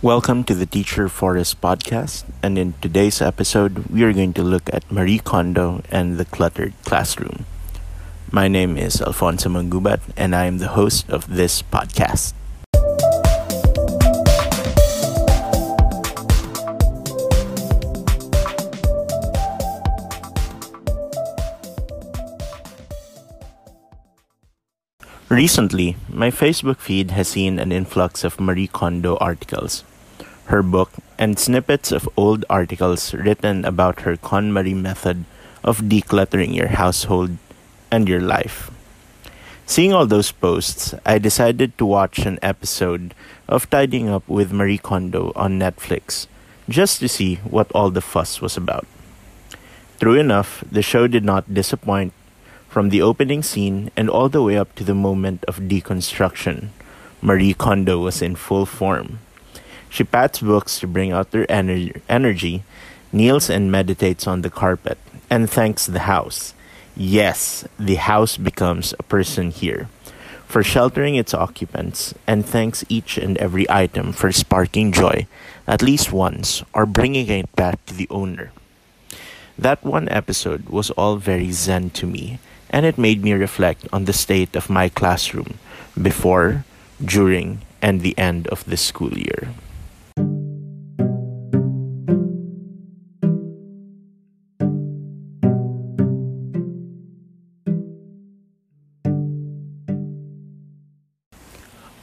Welcome to the Teacher Forest podcast, and in today's episode, we are going to look at Marie Kondo and the cluttered classroom. My name is Alfonso Mangubat, and I am the host of this podcast. Recently, my Facebook feed has seen an influx of Marie Kondo articles, her book, and snippets of old articles written about her KonMari method of decluttering your household and your life. Seeing all those posts, I decided to watch an episode of Tidying Up with Marie Kondo on Netflix just to see what all the fuss was about. True enough, the show did not disappoint from the opening scene and all the way up to the moment of deconstruction, Marie Kondo was in full form. She pats books to bring out their ener- energy, kneels and meditates on the carpet, and thanks the house. Yes, the house becomes a person here for sheltering its occupants, and thanks each and every item for sparking joy at least once or bringing it back to the owner. That one episode was all very zen to me and it made me reflect on the state of my classroom before, during, and the end of the school year.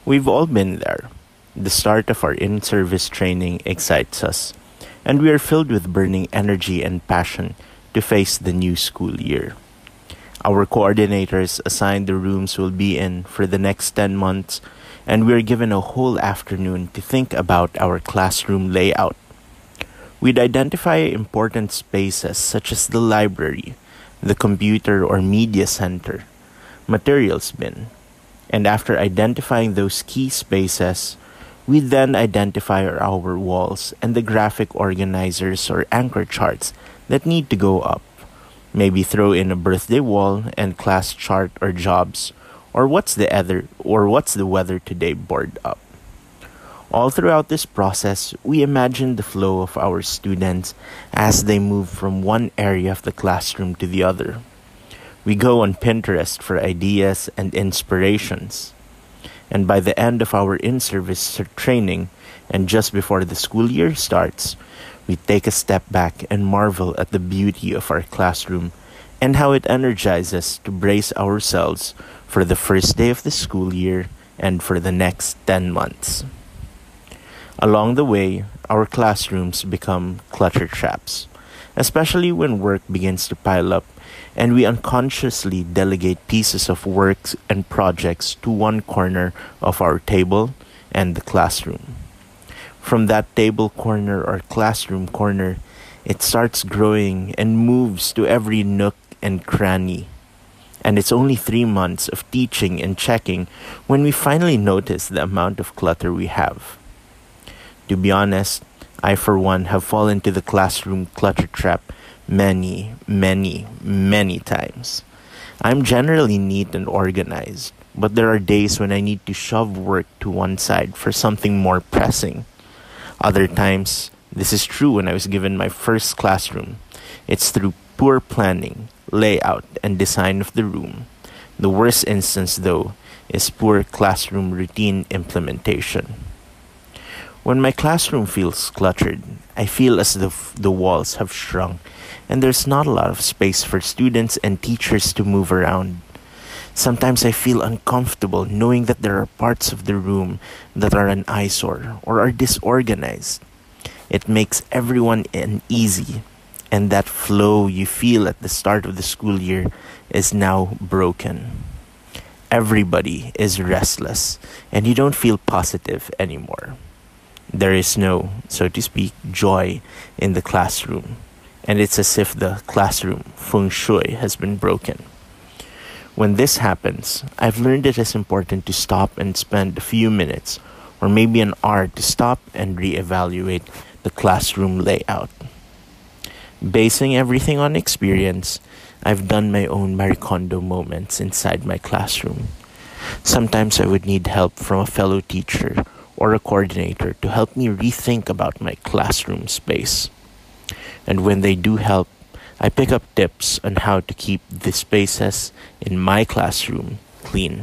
We've all been there. The start of our in service training excites us, and we are filled with burning energy and passion to face the new school year. Our coordinators assign the rooms we'll be in for the next 10 months, and we're given a whole afternoon to think about our classroom layout. We'd identify important spaces such as the library, the computer or media center, materials bin, and after identifying those key spaces, we then identify our walls and the graphic organizers or anchor charts that need to go up. Maybe throw in a birthday wall and class chart or jobs, or what's the other or what's the weather today board up. All throughout this process, we imagine the flow of our students as they move from one area of the classroom to the other. We go on Pinterest for ideas and inspirations. And by the end of our in service training, and just before the school year starts, we take a step back and marvel at the beauty of our classroom and how it energizes us to brace ourselves for the first day of the school year and for the next 10 months. Along the way, our classrooms become clutter traps, especially when work begins to pile up and we unconsciously delegate pieces of work and projects to one corner of our table and the classroom. From that table corner or classroom corner, it starts growing and moves to every nook and cranny. And it's only three months of teaching and checking when we finally notice the amount of clutter we have. To be honest, I for one have fallen into the classroom clutter trap many, many, many times. I'm generally neat and organized, but there are days when I need to shove work to one side for something more pressing. Other times, this is true when I was given my first classroom. It's through poor planning, layout, and design of the room. The worst instance, though, is poor classroom routine implementation. When my classroom feels cluttered, I feel as if the walls have shrunk and there's not a lot of space for students and teachers to move around. Sometimes I feel uncomfortable knowing that there are parts of the room that are an eyesore or are disorganized. It makes everyone uneasy, and that flow you feel at the start of the school year is now broken. Everybody is restless, and you don't feel positive anymore. There is no, so to speak, joy in the classroom, and it's as if the classroom feng shui has been broken. When this happens, I've learned it is important to stop and spend a few minutes or maybe an hour to stop and reevaluate the classroom layout. Basing everything on experience, I've done my own Marie Kondo moments inside my classroom. Sometimes I would need help from a fellow teacher or a coordinator to help me rethink about my classroom space. And when they do help, I pick up tips on how to keep the spaces in my classroom clean.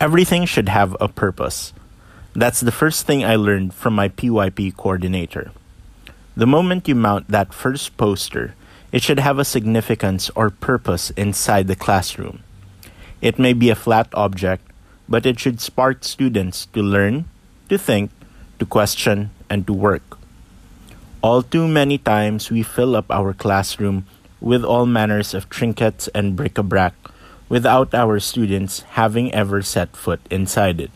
Everything should have a purpose. That's the first thing I learned from my PYP coordinator. The moment you mount that first poster, it should have a significance or purpose inside the classroom. It may be a flat object, but it should spark students to learn, to think, to question, and to work. All too many times we fill up our classroom with all manners of trinkets and bric-a-brac without our students having ever set foot inside it.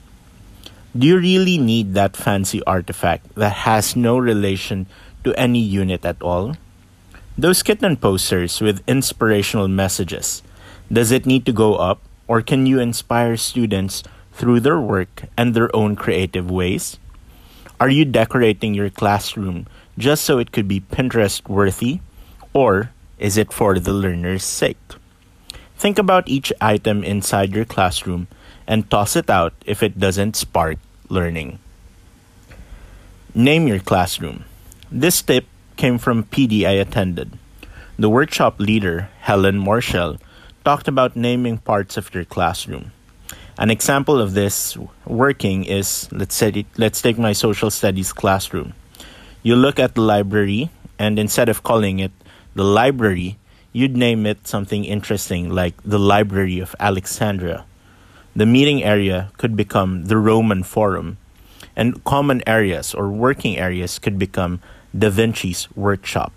Do you really need that fancy artifact that has no relation to any unit at all? Those kitten posters with inspirational messages, does it need to go up or can you inspire students through their work and their own creative ways? Are you decorating your classroom just so it could be Pinterest worthy or is it for the learner's sake? Think about each item inside your classroom and toss it out if it doesn't spark learning. Name your classroom. This tip came from PD I attended. The workshop leader, Helen Marshall, talked about naming parts of your classroom. An example of this working is let's say let's take my social studies classroom. You look at the library and instead of calling it the library, you'd name it something interesting like the Library of Alexandria. The meeting area could become the Roman Forum, and common areas or working areas could become Da Vinci's workshop.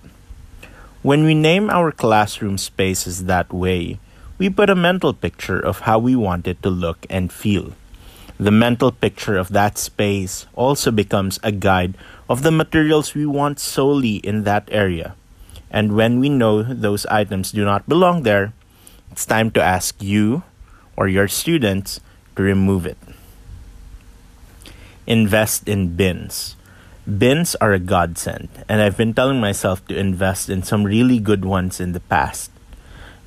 When we name our classroom spaces that way, we put a mental picture of how we want it to look and feel. The mental picture of that space also becomes a guide of the materials we want solely in that area. And when we know those items do not belong there, it's time to ask you or your students to remove it. Invest in bins. Bins are a godsend, and I've been telling myself to invest in some really good ones in the past.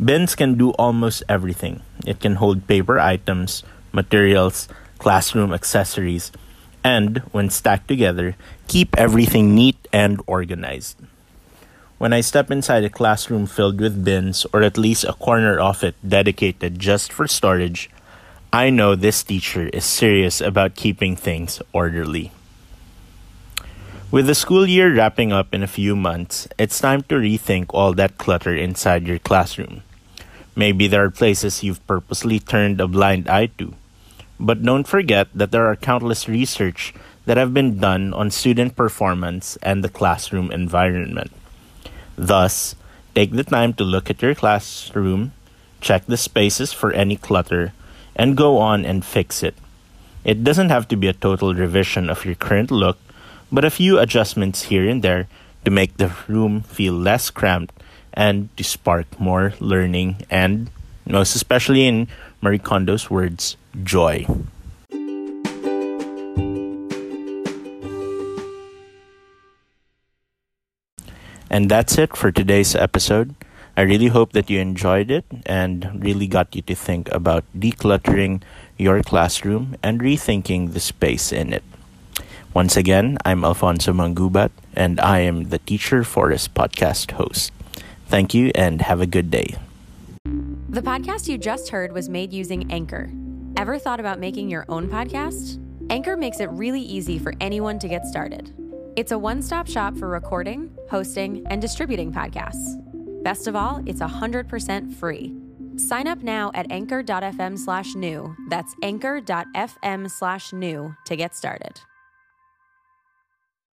Bins can do almost everything. It can hold paper items, materials, classroom accessories, and, when stacked together, keep everything neat and organized. When I step inside a classroom filled with bins, or at least a corner of it dedicated just for storage, I know this teacher is serious about keeping things orderly. With the school year wrapping up in a few months, it's time to rethink all that clutter inside your classroom. Maybe there are places you've purposely turned a blind eye to. But don't forget that there are countless research that have been done on student performance and the classroom environment. Thus, take the time to look at your classroom, check the spaces for any clutter, and go on and fix it. It doesn't have to be a total revision of your current look but a few adjustments here and there to make the room feel less cramped and to spark more learning and, most especially in Marie Kondo's words, joy. And that's it for today's episode. I really hope that you enjoyed it and really got you to think about decluttering your classroom and rethinking the space in it. Once again, I'm Alfonso Mangubat, and I am the Teacher for this podcast host. Thank you and have a good day. The podcast you just heard was made using Anchor. Ever thought about making your own podcast? Anchor makes it really easy for anyone to get started. It's a one stop shop for recording, hosting, and distributing podcasts. Best of all, it's 100% free. Sign up now at anchor.fm slash new. That's anchor.fm slash new to get started.